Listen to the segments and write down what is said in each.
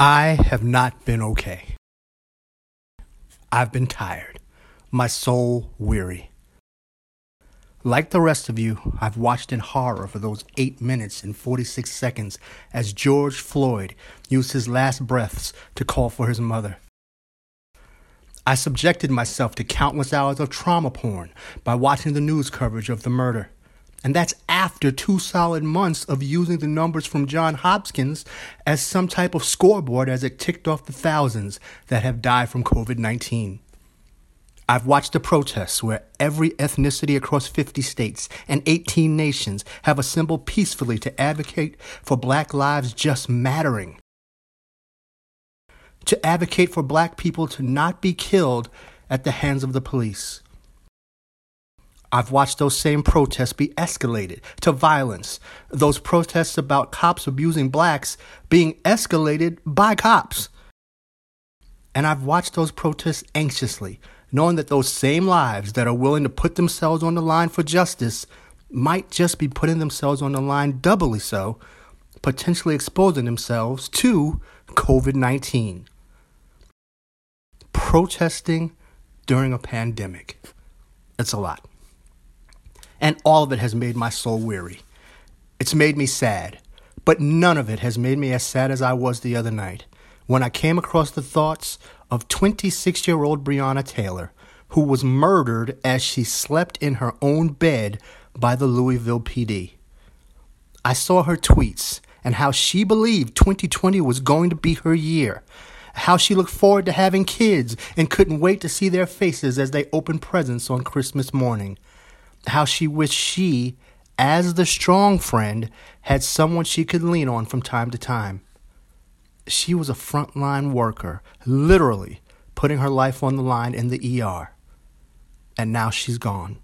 I have not been okay. I've been tired, my soul weary. Like the rest of you, I've watched in horror for those 8 minutes and 46 seconds as George Floyd used his last breaths to call for his mother. I subjected myself to countless hours of trauma porn by watching the news coverage of the murder. And that's after two solid months of using the numbers from John Hopkins as some type of scoreboard as it ticked off the thousands that have died from COVID 19. I've watched the protests where every ethnicity across 50 states and 18 nations have assembled peacefully to advocate for black lives just mattering. To advocate for black people to not be killed at the hands of the police. I've watched those same protests be escalated to violence. Those protests about cops abusing blacks being escalated by cops. And I've watched those protests anxiously, knowing that those same lives that are willing to put themselves on the line for justice might just be putting themselves on the line doubly so, potentially exposing themselves to COVID 19. Protesting during a pandemic. It's a lot and all of it has made my soul weary. It's made me sad, but none of it has made me as sad as I was the other night when I came across the thoughts of 26 year old Breonna Taylor, who was murdered as she slept in her own bed by the Louisville PD. I saw her tweets and how she believed 2020 was going to be her year, how she looked forward to having kids and couldn't wait to see their faces as they opened presents on Christmas morning how she wished she, as the strong friend, had someone she could lean on from time to time. She was a frontline worker, literally putting her life on the line in the ER. And now she's gone.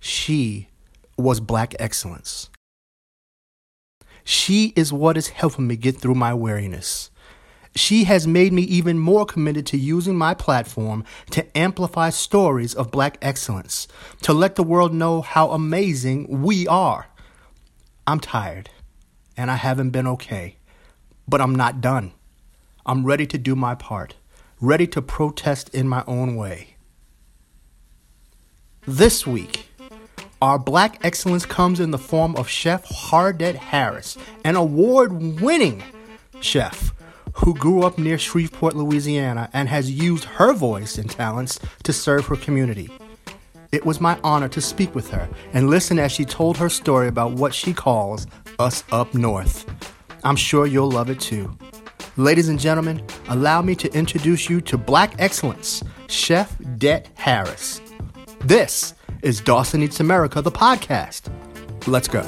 She was black excellence. She is what is helping me get through my weariness. She has made me even more committed to using my platform to amplify stories of black excellence, to let the world know how amazing we are. I'm tired, and I haven't been okay, but I'm not done. I'm ready to do my part, ready to protest in my own way. This week, our black excellence comes in the form of Chef Hardette Harris, an award winning chef who grew up near Shreveport, Louisiana, and has used her voice and talents to serve her community. It was my honor to speak with her and listen as she told her story about what she calls us up north. I'm sure you'll love it too. Ladies and gentlemen, allow me to introduce you to Black Excellence, Chef Det Harris. This is Dawson Eats America, the podcast. Let's go.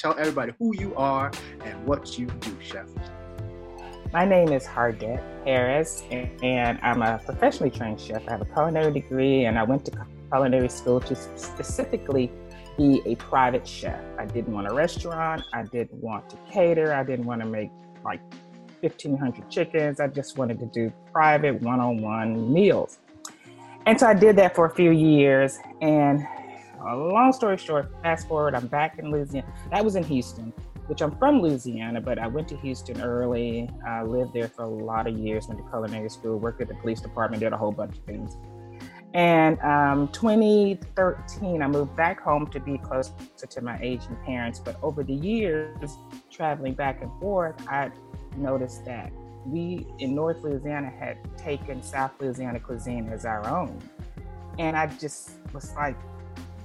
Tell everybody who you are and what you do, Chef. My name is Hardette Harris, and I'm a professionally trained chef. I have a culinary degree, and I went to culinary school to specifically be a private chef. I didn't want a restaurant. I didn't want to cater. I didn't want to make like 1,500 chickens. I just wanted to do private one on one meals. And so I did that for a few years. And a long story short, fast forward, I'm back in Louisiana. That was in Houston, which I'm from Louisiana, but I went to Houston early. I lived there for a lot of years, went to culinary school, worked at the police department, did a whole bunch of things. And um, 2013, I moved back home to be closer to my aging parents. But over the years, traveling back and forth, I noticed that we in North Louisiana had taken South Louisiana cuisine as our own. And I just was like,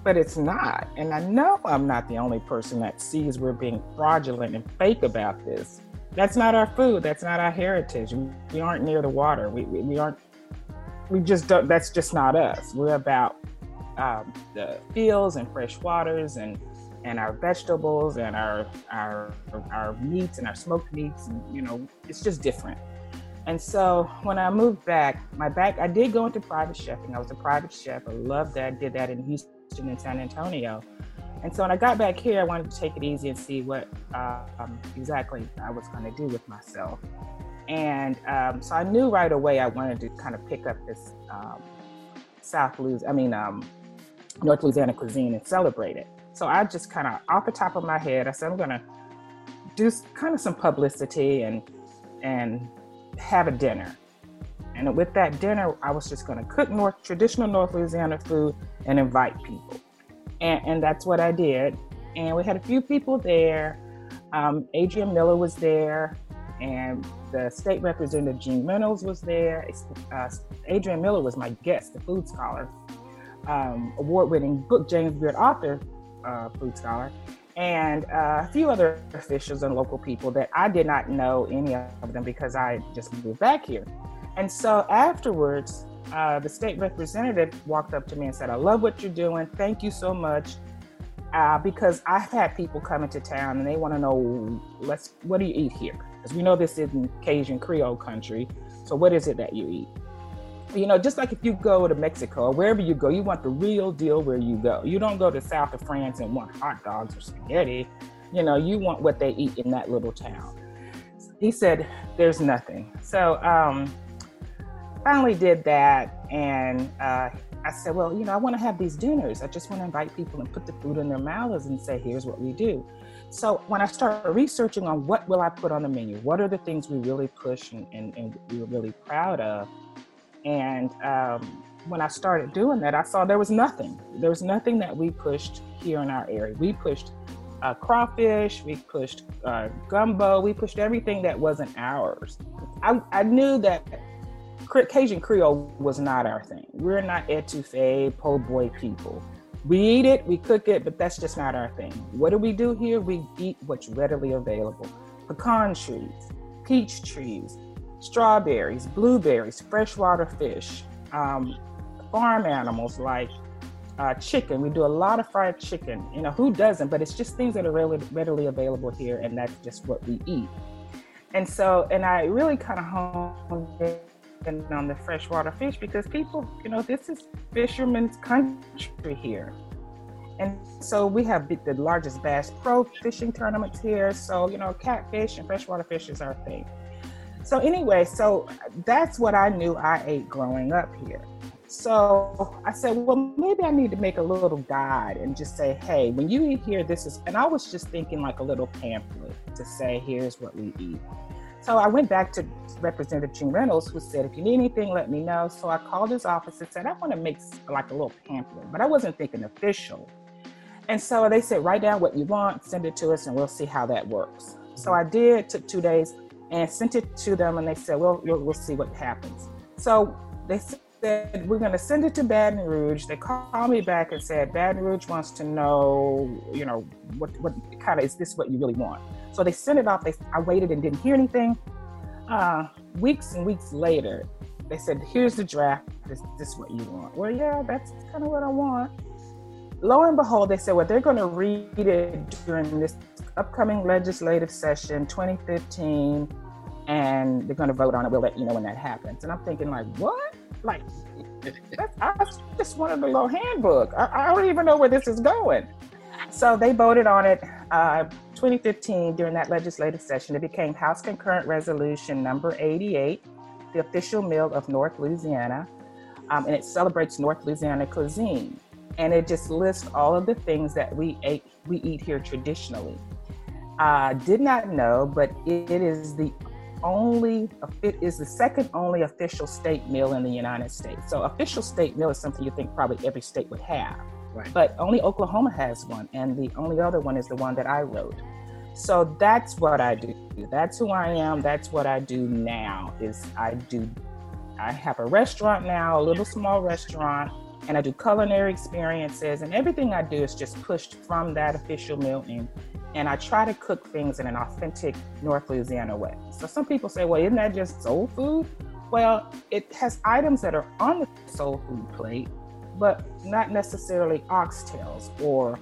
but it's not. And I know I'm not the only person that sees we're being fraudulent and fake about this. That's not our food. That's not our heritage. We aren't near the water. We, we, we aren't, we just don't, that's just not us. We're about um, the fields and fresh waters and, and our vegetables and our, our, our meats and our smoked meats. And, you know, it's just different. And so when I moved back, my back, I did go into private chefing. I was a private chef. I loved that. I did that in Houston in San Antonio. And so when I got back here, I wanted to take it easy and see what um, exactly I was going to do with myself. And um, so I knew right away I wanted to kind of pick up this um, South Louisiana, I mean, um, North Louisiana cuisine and celebrate it. So I just kind of, off the top of my head, I said, I'm going to do kind of some publicity and and have a dinner. And with that dinner, I was just going to cook North traditional North Louisiana food and invite people. And, and that's what I did. And we had a few people there. Um, Adrian Miller was there, and the state representative Gene Reynolds was there. Uh, Adrian Miller was my guest, the food scholar, um, award-winning book James Beard author, uh, food scholar, and uh, a few other officials and local people that I did not know any of them because I just moved back here. And so afterwards, uh, the state representative walked up to me and said, I love what you're doing. Thank you so much. Uh, because I've had people come into town and they want to know, let's, what do you eat here? Because we know this isn't Cajun Creole country. So what is it that you eat? You know, just like if you go to Mexico or wherever you go, you want the real deal where you go. You don't go to south of France and want hot dogs or spaghetti. You know, you want what they eat in that little town. He said, "There's nothing." So um, finally did that, and uh, I said, "Well, you know, I want to have these dinners. I just want to invite people and put the food in their mouths and say, here's what we do." So when I started researching on what will I put on the menu, what are the things we really push and, and, and we are really proud of, and um, when I started doing that, I saw there was nothing. There was nothing that we pushed here in our area. We pushed uh, crawfish, we pushed uh, gumbo, we pushed everything that wasn't ours. I, I knew that Cajun Creole was not our thing. We're not etouffee, po' boy people. We eat it, we cook it, but that's just not our thing. What do we do here? We eat what's readily available. Pecan trees, peach trees, strawberries, blueberries, freshwater fish, um, farm animals like uh, chicken. We do a lot of fried chicken. You know, who doesn't? But it's just things that are really readily available here, and that's just what we eat. And so, and I really kind of honed in on the freshwater fish because people, you know, this is fishermen's country here. And so we have the largest bass pro fishing tournaments here. So, you know, catfish and freshwater fish is our thing. So anyway, so that's what I knew I ate growing up here. So I said, well, maybe I need to make a little guide and just say, hey, when you eat here, this is, and I was just thinking like a little pamphlet to say, here's what we eat. So I went back to Representative Gene Reynolds, who said, if you need anything, let me know. So I called his office and said, I want to make like a little pamphlet, but I wasn't thinking official. And so they said, write down what you want, send it to us, and we'll see how that works. So I did, took two days and sent it to them, and they said, "Well, we'll see what happens." So they said, "We're going to send it to Baton Rouge." They called me back and said, "Baton Rouge wants to know, you know, what what kind of is this what you really want?" So they sent it off. They, I waited and didn't hear anything. Uh, weeks and weeks later, they said, "Here's the draft. This, this is what you want." Well, yeah, that's kind of what I want. Lo and behold, they said, "Well, they're going to read it during this upcoming legislative session 2015 and they're going to vote on it. We'll let you know when that happens. And I'm thinking, like, what? Like, I just wanted a little handbook. I, I, don't even know where this is going. So they voted on it uh, 2015 during that legislative session. It became House Concurrent Resolution number 88, the official meal of North Louisiana. Um, and it celebrates North Louisiana cuisine. And it just lists all of the things that we ate, we eat here traditionally. I uh, did not know, but it is the only it is the second only official state meal in the United States. So official state meal is something you think probably every state would have. Right. But only Oklahoma has one, and the only other one is the one that I wrote. So that's what I do. That's who I am. That's what I do now. Is I do. I have a restaurant now, a little small restaurant, and I do culinary experiences, and everything I do is just pushed from that official meal in and I try to cook things in an authentic North Louisiana way. So some people say, well, isn't that just soul food? Well, it has items that are on the soul food plate, but not necessarily oxtails or,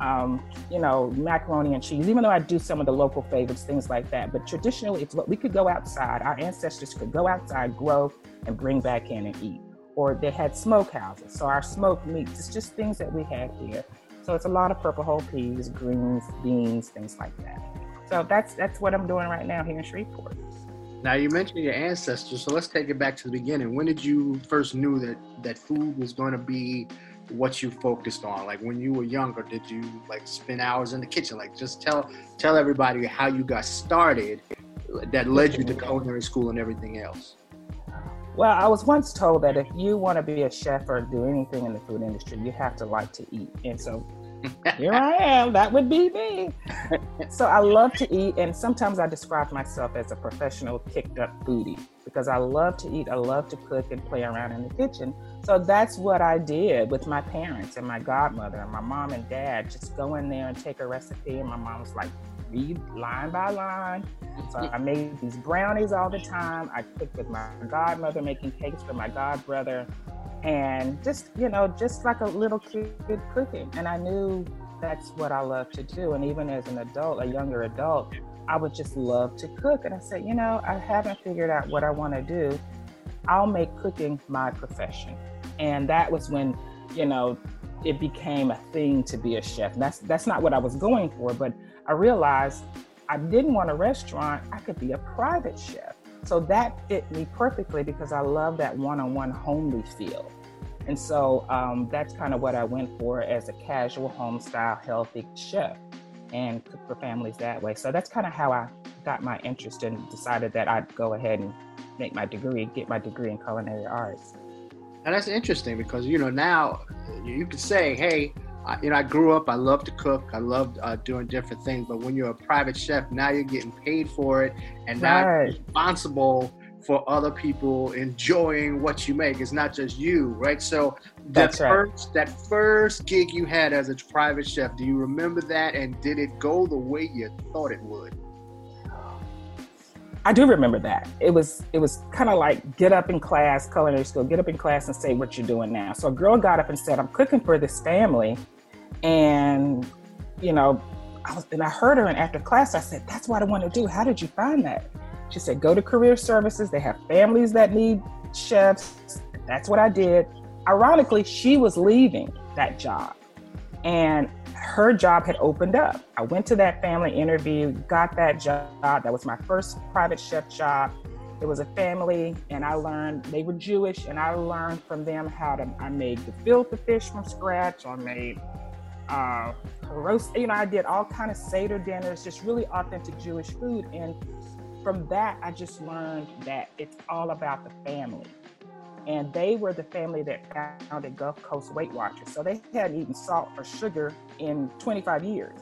um, you know, macaroni and cheese, even though I do some of the local favorites, things like that. But traditionally, it's what we could go outside, our ancestors could go outside, grow, and bring back in and eat. Or they had smokehouses. So our smoked meats, it's just things that we had here. So it's a lot of purple whole peas, greens, beans, things like that. So that's that's what I'm doing right now here in Shreveport. Now you mentioned your ancestors, so let's take it back to the beginning. When did you first knew that that food was going to be what you focused on? Like when you were younger, did you like spend hours in the kitchen? Like just tell tell everybody how you got started that led you to culinary school and everything else. Well, I was once told that if you want to be a chef or do anything in the food industry, you have to like to eat. And so here I am. That would be me. so I love to eat, and sometimes I describe myself as a professional kicked up foodie because I love to eat. I love to cook and play around in the kitchen. So that's what I did with my parents and my godmother and my mom and dad. Just go in there and take a recipe, and my mom was like, read line by line. So I made these brownies all the time. I cooked with my godmother, making cakes for my godbrother and just you know just like a little kid cooking. And i knew that's what i love to do. And even as an adult a younger adult i would just love to cook. And i said you know i haven't figured out what i want to do. I'll make cooking my profession. And that was when you know it became a thing to be a chef. That's that's not what i was going for but i realized i didn't want a restaurant. I could be a private chef. So that fit me perfectly because I love that one on one homely feel. And so um, that's kind of what I went for as a casual home style healthy chef and cook for families that way. So that's kind of how I got my interest and decided that I'd go ahead and make my degree, get my degree in culinary arts. And that's interesting because, you know, now you could say, hey, I, you know, I grew up. I love to cook. I loved uh, doing different things. But when you're a private chef, now you're getting paid for it, and now right. you're responsible for other people enjoying what you make. It's not just you, right? So that That's first right. that first gig you had as a private chef, do you remember that? And did it go the way you thought it would? I do remember that. It was it was kind of like get up in class, culinary school, get up in class and say what you're doing now. So a girl got up and said, "I'm cooking for this family." And, you know, I was, and I heard her, and after class, I said, That's what I want to do. How did you find that? She said, Go to career services. They have families that need chefs. That's what I did. Ironically, she was leaving that job, and her job had opened up. I went to that family interview, got that job. That was my first private chef job. It was a family, and I learned they were Jewish, and I learned from them how to. I made the gefilte fish from scratch. I made uh, roast. You know, I did all kind of Seder dinners, just really authentic Jewish food. And from that, I just learned that it's all about the family. And they were the family that founded Gulf Coast Weight Watchers. So they hadn't eaten salt or sugar in 25 years.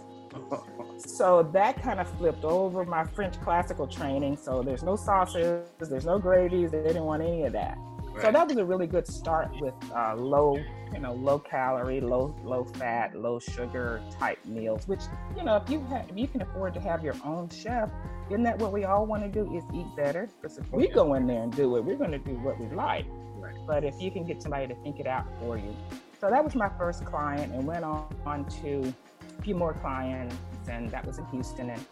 so that kind of flipped over my French classical training. So there's no sauces, there's no gravies. They didn't want any of that. Right. So that was a really good start with uh, low, you know, low calorie, low low fat, low sugar type meals. Which you know, if you have, if you can afford to have your own chef, isn't that what we all want to do? Is eat better? Because if we go in there and do it, we're going to do what we like. Right. But if you can get somebody to think it out for you, so that was my first client, and went on, on to a few more clients, and that was in Houston, and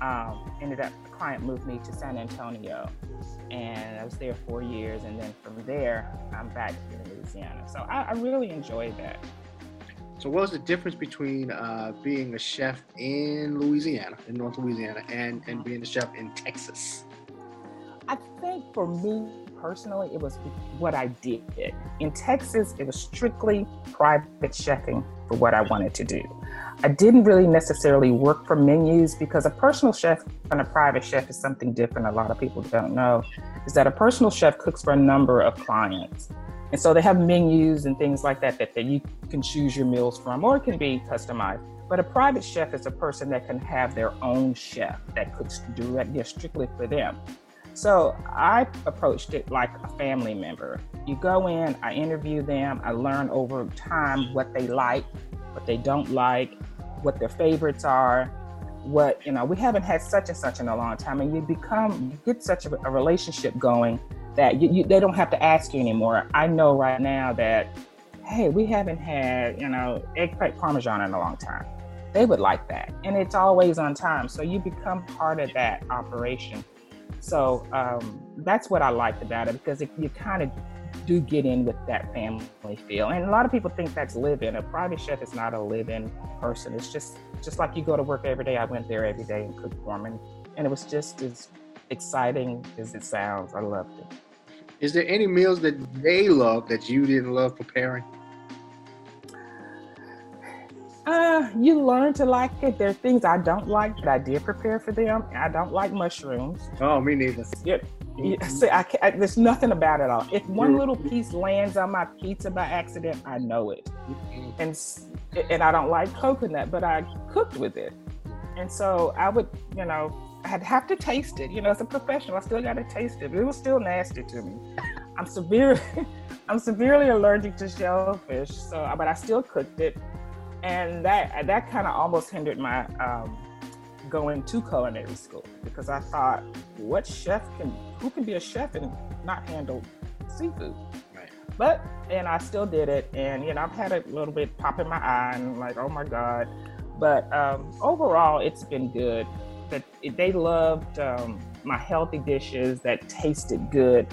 um, ended up the client moved me to San Antonio, and I was there four years, and then from there I'm back here in Louisiana. So I, I really enjoyed that. So, what was the difference between uh, being a chef in Louisiana, in North Louisiana, and and being a chef in Texas? I think for me personally, it was what I did. Get. In Texas, it was strictly private chefing for what I wanted to do. I didn't really necessarily work for menus because a personal chef and a private chef is something different. A lot of people don't know is that a personal chef cooks for a number of clients. And so they have menus and things like that, that that you can choose your meals from or it can be customized. But a private chef is a person that can have their own chef that cooks directly strictly for them. So I approached it like a family member. You go in, I interview them, I learn over time what they like, what they don't like, what their favorites are, what, you know, we haven't had such and such in a long time. And you become, you get such a, a relationship going that you, you, they don't have to ask you anymore. I know right now that, hey, we haven't had, you know, eggplant parmesan in a long time. They would like that. And it's always on time. So you become part of that operation. So um, that's what I liked about it because it, you kind of do get in with that family feel. And a lot of people think that's live-in. A private chef is not a live-in person. It's just just like you go to work every day. I went there every day and cooked for them, and, and it was just as exciting as it sounds. I loved it. Is there any meals that they love that you didn't love preparing? Uh, you learn to like it. There are things I don't like but I did prepare for them. I don't like mushrooms. Oh, me neither. Yeah, yeah, see, I, I, there's nothing about it all. If one little piece lands on my pizza by accident, I know it. Mm-hmm. And and I don't like coconut, but I cooked with it. And so I would, you know, I'd have to taste it. You know, as a professional, I still got to taste it. But it was still nasty to me. I'm severe, I'm severely allergic to shellfish. So, but I still cooked it, and that that kind of almost hindered my um, going to culinary school because I thought, what chef can, who can be a chef and not handle seafood? Right. But and I still did it, and you know I've had a little bit pop in my eye, and like, oh my god. But um, overall, it's been good. That they loved um, my healthy dishes that tasted good,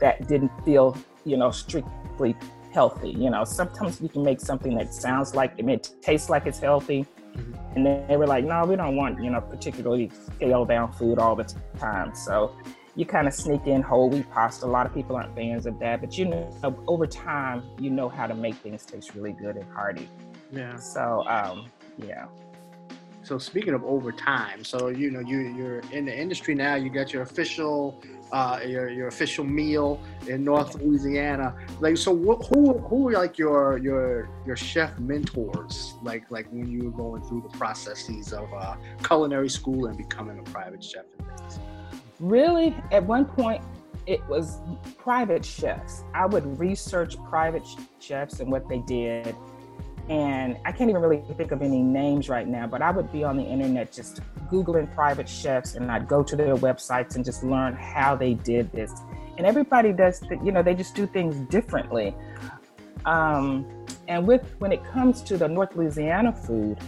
that didn't feel, you know, strictly healthy. You know, sometimes you can make something that sounds like it tastes like it's healthy, mm-hmm. and then they were like, no, we don't want, you know, particularly scale down food all the time. So you kind of sneak in whole wheat pasta. A lot of people aren't fans of that, but you know, over time, you know how to make things taste really good and hearty. Yeah. So, um, yeah. So speaking of overtime, so you know you you're in the industry now. You got your official uh, your your official meal in North Louisiana. Like, so wh- who who like your your your chef mentors? Like like when you were going through the processes of uh, culinary school and becoming a private chef and things. Really, at one point, it was private chefs. I would research private chefs and what they did and I can't even really think of any names right now, but I would be on the internet just Googling private chefs and I'd go to their websites and just learn how they did this. And everybody does, you know, they just do things differently. Um, and with when it comes to the North Louisiana food,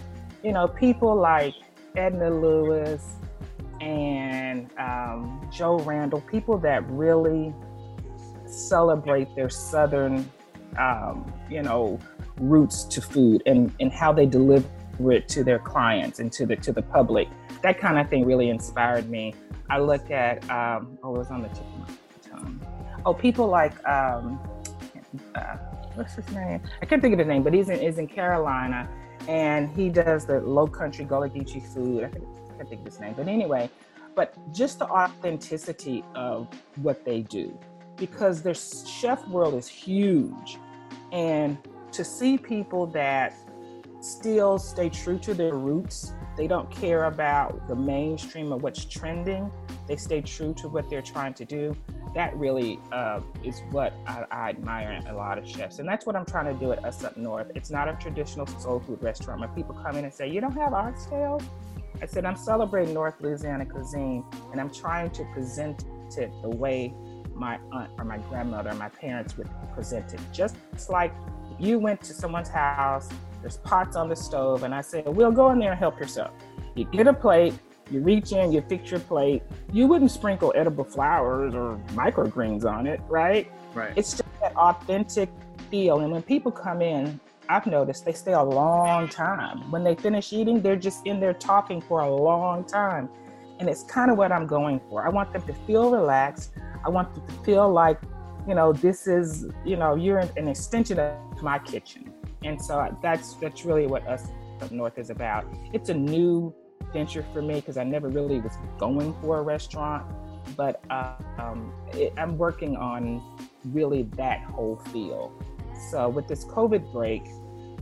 you know, people like Edna Lewis and um, Joe Randall, people that really celebrate their Southern, um, you know, roots to food and, and how they deliver it to their clients and to the to the public. That kind of thing really inspired me. I look at um, oh, it was on the tip of my tongue. Oh, people like um, uh, what's his name? I can't think of his name, but he's in is in Carolina, and he does the Low Country Gullah Geechee food. I, think, I can't think of his name, but anyway, but just the authenticity of what they do, because their chef world is huge, and to see people that still stay true to their roots. They don't care about the mainstream of what's trending. They stay true to what they're trying to do. That really uh, is what I, I, admire in a lot of chefs. And that's what I'm trying to do at Us Up North. It's not a traditional soul food restaurant where people come in and say, You don't have oxtails? I said, I'm celebrating North Louisiana cuisine and I'm trying to present it the way my aunt or my grandmother or my parents would present it. Just like you went to someone's house, there's pots on the stove, and I said, We'll go in there and help yourself. You get a plate, you reach in, you fix your plate. You wouldn't sprinkle edible flowers or microgreens on it, right? Right. It's just that authentic feel. And when people come in, I've noticed they stay a long time. When they finish eating, they're just in there talking for a long time. And it's kind of what I'm going for. I want them to feel relaxed. I want to feel like you know, this is, you know, you're an extension of my kitchen. And so that's that's really what us up north is about. It's a new venture for me because I never really was going for a restaurant, but uh, um, it, I'm working on really that whole feel. So with this COVID break,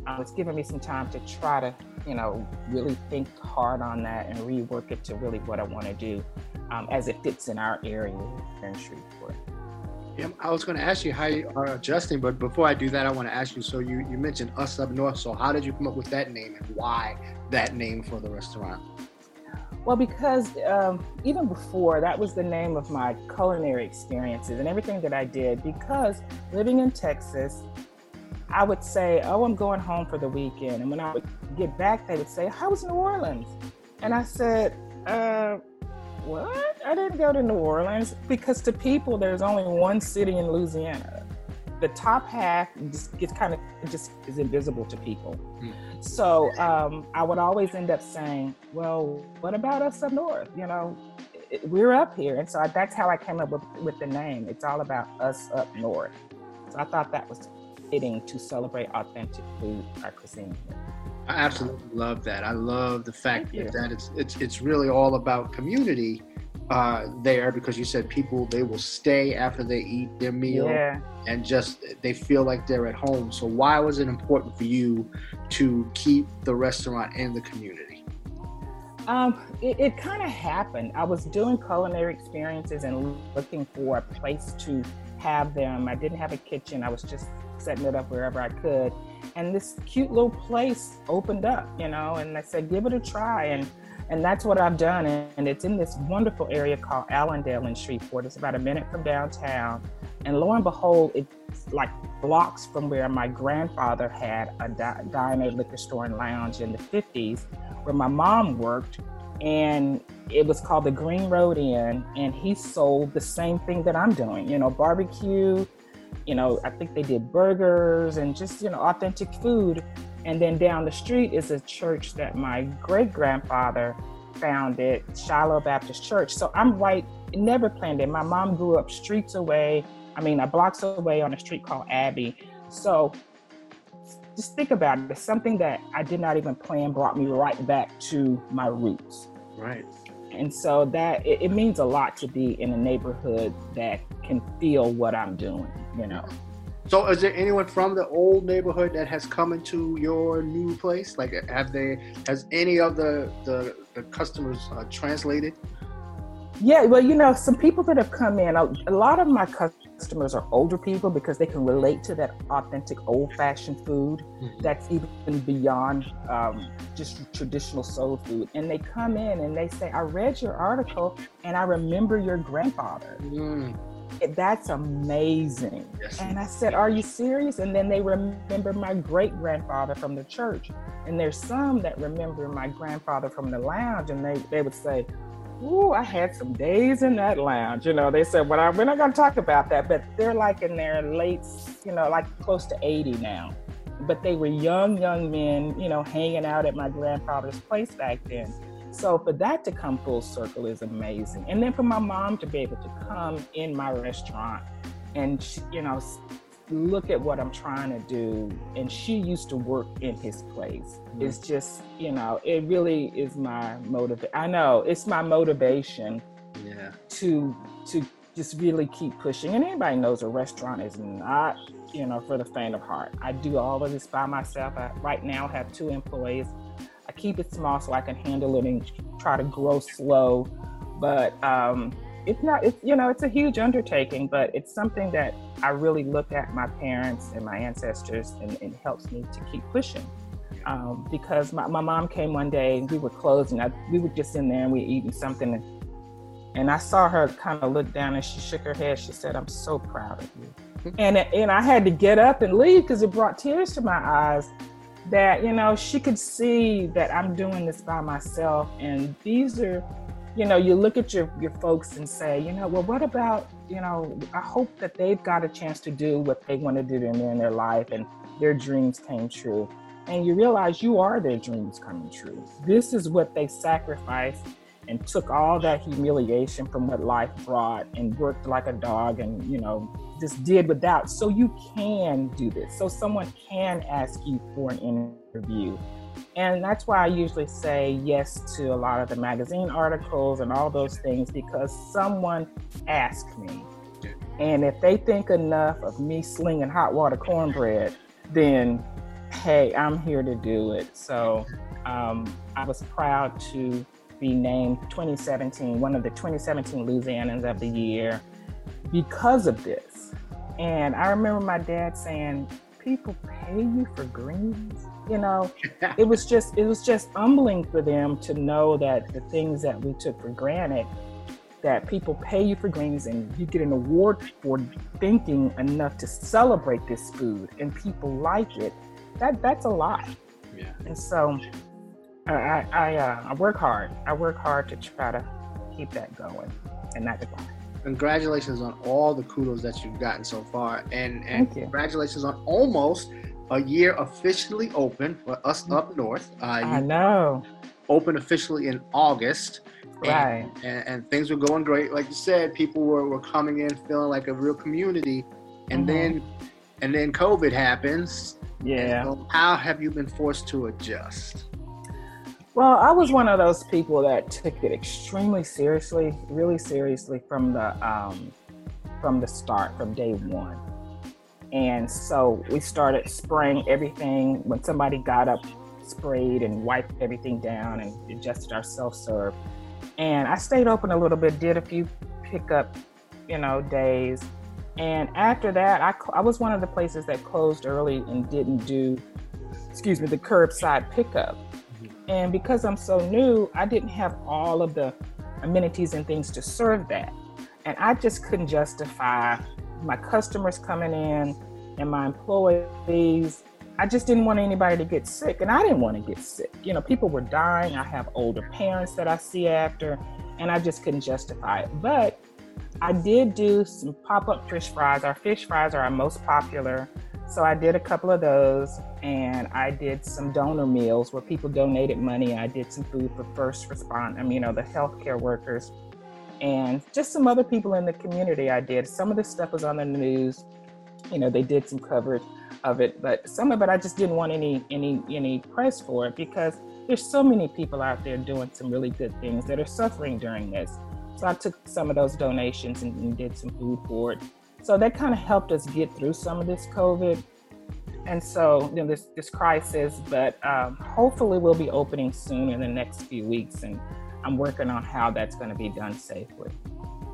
uh, it's given me some time to try to, you know, really think hard on that and rework it to really what I want to do um, as it fits in our area here in Shreveport. Yeah, I was going to ask you how you are adjusting, but before I do that, I want to ask you. So you you mentioned us up north. So how did you come up with that name, and why that name for the restaurant? Well, because um, even before that was the name of my culinary experiences and everything that I did. Because living in Texas, I would say, "Oh, I'm going home for the weekend," and when I would get back, they would say, "How was New Orleans?" And I said, uh, what? I didn't go to New Orleans because to people, there's only one city in Louisiana. The top half just gets kind of just is invisible to people. Mm. So um, I would always end up saying, "Well, what about us up north? You know, we're up here, and so that's how I came up with, with the name. It's all about us up north. So I thought that was fitting to celebrate authentic food, our cuisine. I absolutely love that. I love the fact that it's it's it's really all about community uh, there because you said people they will stay after they eat their meal yeah. and just they feel like they're at home. So why was it important for you to keep the restaurant in the community? Um, it, it kind of happened. I was doing culinary experiences and looking for a place to have them. I didn't have a kitchen. I was just setting it up wherever I could. And this cute little place opened up, you know, and I said, give it a try. And and that's what I've done. And it's in this wonderful area called Allendale in Shreveport. It's about a minute from downtown. And lo and behold, it's like blocks from where my grandfather had a diner, liquor store, and lounge in the 50s, where my mom worked. And it was called the Green Road Inn. And he sold the same thing that I'm doing, you know, barbecue. You know, I think they did burgers and just, you know, authentic food and then down the street is a church that my great grandfather founded, Shiloh Baptist Church. So I'm right, never planned it. My mom grew up streets away, I mean, a blocks away on a street called Abbey. So just think about it. It's something that I did not even plan brought me right back to my roots. Right. And so that it, it means a lot to be in a neighborhood that can feel what I'm doing, you know. So, is there anyone from the old neighborhood that has come into your new place? Like, have they? Has any of the the, the customers uh, translated? Yeah, well, you know, some people that have come in. A, a lot of my customers are older people because they can relate to that authentic, old-fashioned food mm-hmm. that's even beyond um, just traditional soul food. And they come in and they say, "I read your article, and I remember your grandfather." Mm that's amazing. Yes. And I said, Are you serious? And then they remember my great grandfather from the church. And there's some that remember my grandfather from the lounge, and they, they would say, Ooh, I had some days in that lounge. You know, they said, Well, I, we're not going to talk about that, but they're like in their late, you know, like close to 80 now. But they were young, young men, you know, hanging out at my grandfather's place back then. So for that to come full circle is amazing. And then for my mom to be able to come in my restaurant and, you know, look at what I'm trying to do. And she used to work in his place. Mm-hmm. It's just, you know, it really is my motive. I know it's my motivation yeah. to, to just really keep pushing. And anybody knows a restaurant is not, you know, for the faint of heart. I do all of this by myself. I right now have two employees keep it small so I can handle it and try to grow slow. But um, it's not, it's, you know, it's a huge undertaking, but it's something that I really look at my parents and my ancestors and it helps me to keep pushing. Um, because my, my mom came one day and we were closing. I, we were just in there and we were eating something. And, and I saw her kind of look down and she shook her head. She said, I'm so proud of you. and, and I had to get up and leave because it brought tears to my eyes that you know she could see that i'm doing this by myself. And these are you know you look at your your folks and say you know well what about you know i hope that they've got a chance to do what they want to do in, in their life and their dreams came true. And you realize you are their dreams coming true. This is what they sacrificed and took all that humiliation from what life brought and worked like a dog and you know just did without. So you can do this. So someone can ask you for an interview. And that's why i usually say yes to a lot of the magazine articles and all those things because someone asked me. And if they think enough of me slinging hot water cornbread then hey i'm here to do it. So um, i was proud to be named 2017, one of the 2017 Louisianans of the Year because of this. And I remember my dad saying, people pay you for greens you know it was just it was just humbling for them to know that the things that we took for granted that people pay you for greens and you get an award for thinking enough to celebrate this food and people like it that that's a lot yeah and so I I, uh, I work hard. I work hard to try to keep that going and not decline. Congratulations on all the kudos that you've gotten so far, and and congratulations on almost a year officially open for us up north. Uh, I know. Open officially in August, Right. And, and, and things were going great. Like you said, people were, were coming in feeling like a real community. And Mhm. then and then COVID happens. Yeah. so how have you been forced to adjust? Well, I was one of those people that took it extremely seriously, really seriously from the um, from the start, from day one. And so we started spraying everything. When somebody got up, sprayed and wiped everything down and adjusted our self serve. And I stayed open a little bit, did a few pickup, you know, days. And after that, I, I was one of the places that closed early and didn't do, excuse me, the curbside pickup. And because I'm so new, I didn't have all of the amenities and things to serve that. And I just couldn't justify my customers coming in and my employees. I just didn't want anybody to get sick, and I didn't want to get sick. You know, people were dying. I have older parents that I see after, and I just couldn't justify it. But I did do some pop up fish fries. Our fish fries are our most popular. So I did a couple of those and I did some donor meals where people donated money. I did some food for first respond, I mean, you know, the healthcare workers and just some other people in the community I did. Some of the stuff was on the news. You know, they did some coverage of it, but some of it I just didn't want any any any press for it because there's so many people out there doing some really good things that are suffering during this. So I took some of those donations and, and did some food for it. So that kind of helped us get through some of this COVID and so you know this this crisis. But um, hopefully we'll be opening soon in the next few weeks, and I'm working on how that's going to be done safely.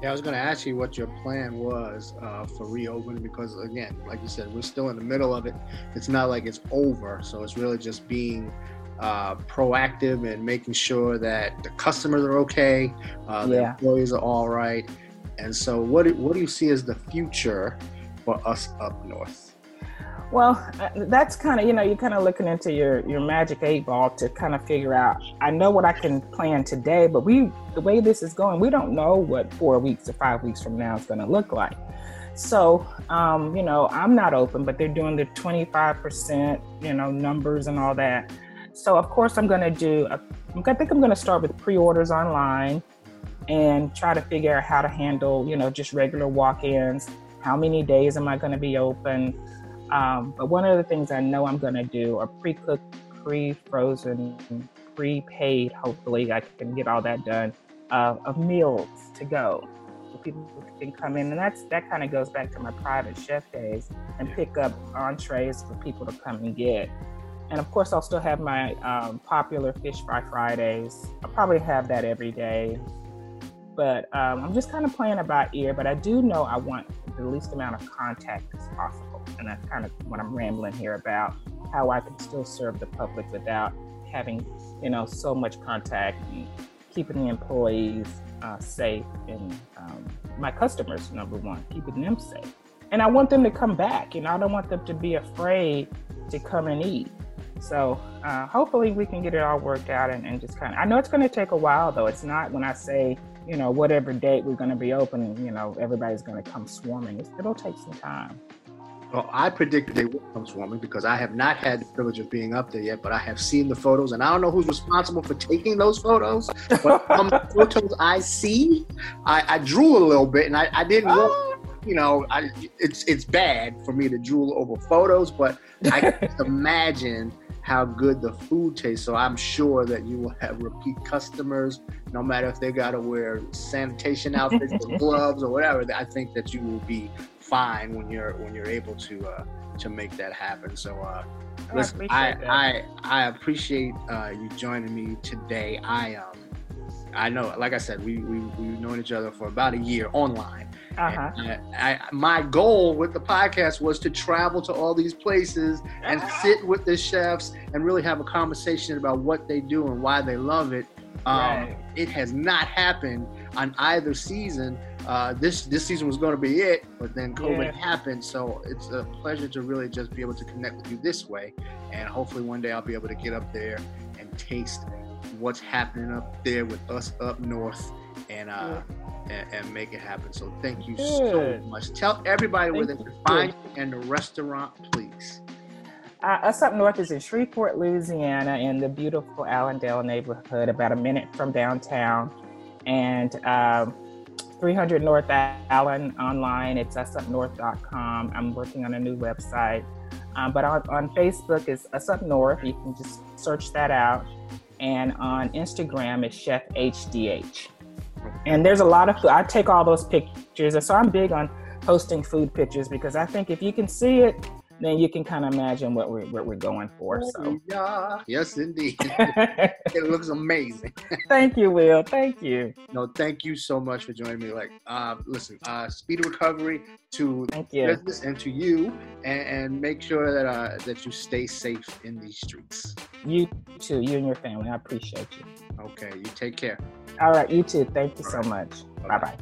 Yeah, I was going to ask you what your plan was uh, for reopening because, again, like you said, we're still in the middle of it. It's not like it's over, so it's really just being uh, proactive and making sure that the customers are okay, uh, the Yeah. employees are all right. And so, what do, what do you see as the future for us up north? Well, uh, that's kind of you know you're kind of looking into your your magic eight ball to kind of figure out. I know what I can plan today, but we the way this is going, we don't know what four weeks or five weeks from now is going to look like. So, um, you know, I'm not open, but they're doing the 25%, you know, numbers and all that. So, of course, I'm going to do. A, I think I'm going to start with pre-orders online and try to figure out how to handle, you know, just regular walk-ins. How many days am I going to be open? Um, but one of the things I know I'm going to do are pre-cooked, pre-frozen, prepaid. Hopefully, I can get all that done uh, of meals to go. So people can come in, and that's that kind of goes back to my private chef days and pick up entrees for people to come and get. And of course, I'll still have my um, popular fish fry Fridays. I'll probably have that every day. But um, I'm just kind of playing about ear. But I do know I want the least amount of contact as possible. And that's kind of what I'm rambling here about how I can still serve the public without having, you know, so much contact and keeping the employees uh, safe and um, my customers, number one, keeping them safe. And I want them to come back. You know, I don't want them to be afraid to come and eat. So uh, hopefully we can get it all worked out and, and just kind of. I know it's going to take a while though. It's not when I say you know whatever date we're going to be open. You know everybody's going to come swarming. It'll take some time. Well, I predict they will come swarming because I have not had the privilege of being up there yet, but I have seen the photos, and I don't know who's responsible for taking those photos. But from the photos I see, I, I drool a little bit, and I, I didn't want, you know, I, it's it's bad for me to drool over photos, but I can imagine how good the food tastes. So I'm sure that you will have repeat customers, no matter if they got to wear sanitation outfits or gloves or whatever. I think that you will be fine when you're when you're able to uh, to make that happen. So uh, I listen, appreciate I. I I appreciate uh, you joining me today. I um I know, like I said, we we we've known each other for about a year online. Uh-huh. I, I, my goal with the podcast was to travel to all these places and sit with the chefs and really have a conversation about what they do and why they love it. Um, Right. It has not happened on either season. Uh, this this season was going to be it, but then COVID Yeah. happened. So it's a pleasure to really just be able to connect with you this way, and hopefully one day I'll be able to get up there and taste what's happening up there with us up north, and uh, and, and make it happen. So thank you so much. Tell everybody where they can find you and the restaurant, please. Uh, us up north is in Shreveport, Louisiana, in the beautiful Allendale neighborhood, about a minute from downtown. And um, 300 North Allen online. It's usupnorth.com. I'm working on a new website. Um, but on, on Facebook is Us Up North. You can just search that out. And on Instagram is Chef HDH. And there's a lot of food. I take all those pictures. So I'm big on posting food pictures because I think if you can see it, then you can kind of imagine what we're what we're going for. So Oh, yeah. Yes, indeed. it looks amazing. thank you, Will. Thank you. No, thank you so much for joining me. Like, uh, listen, uh, speed recovery to Thank you. business and to you, and, and make sure that uh, that you stay safe in these streets. You too. You and your family. I appreciate you. Okay, you take care. All right. You too. Thank you so much. Bye bye.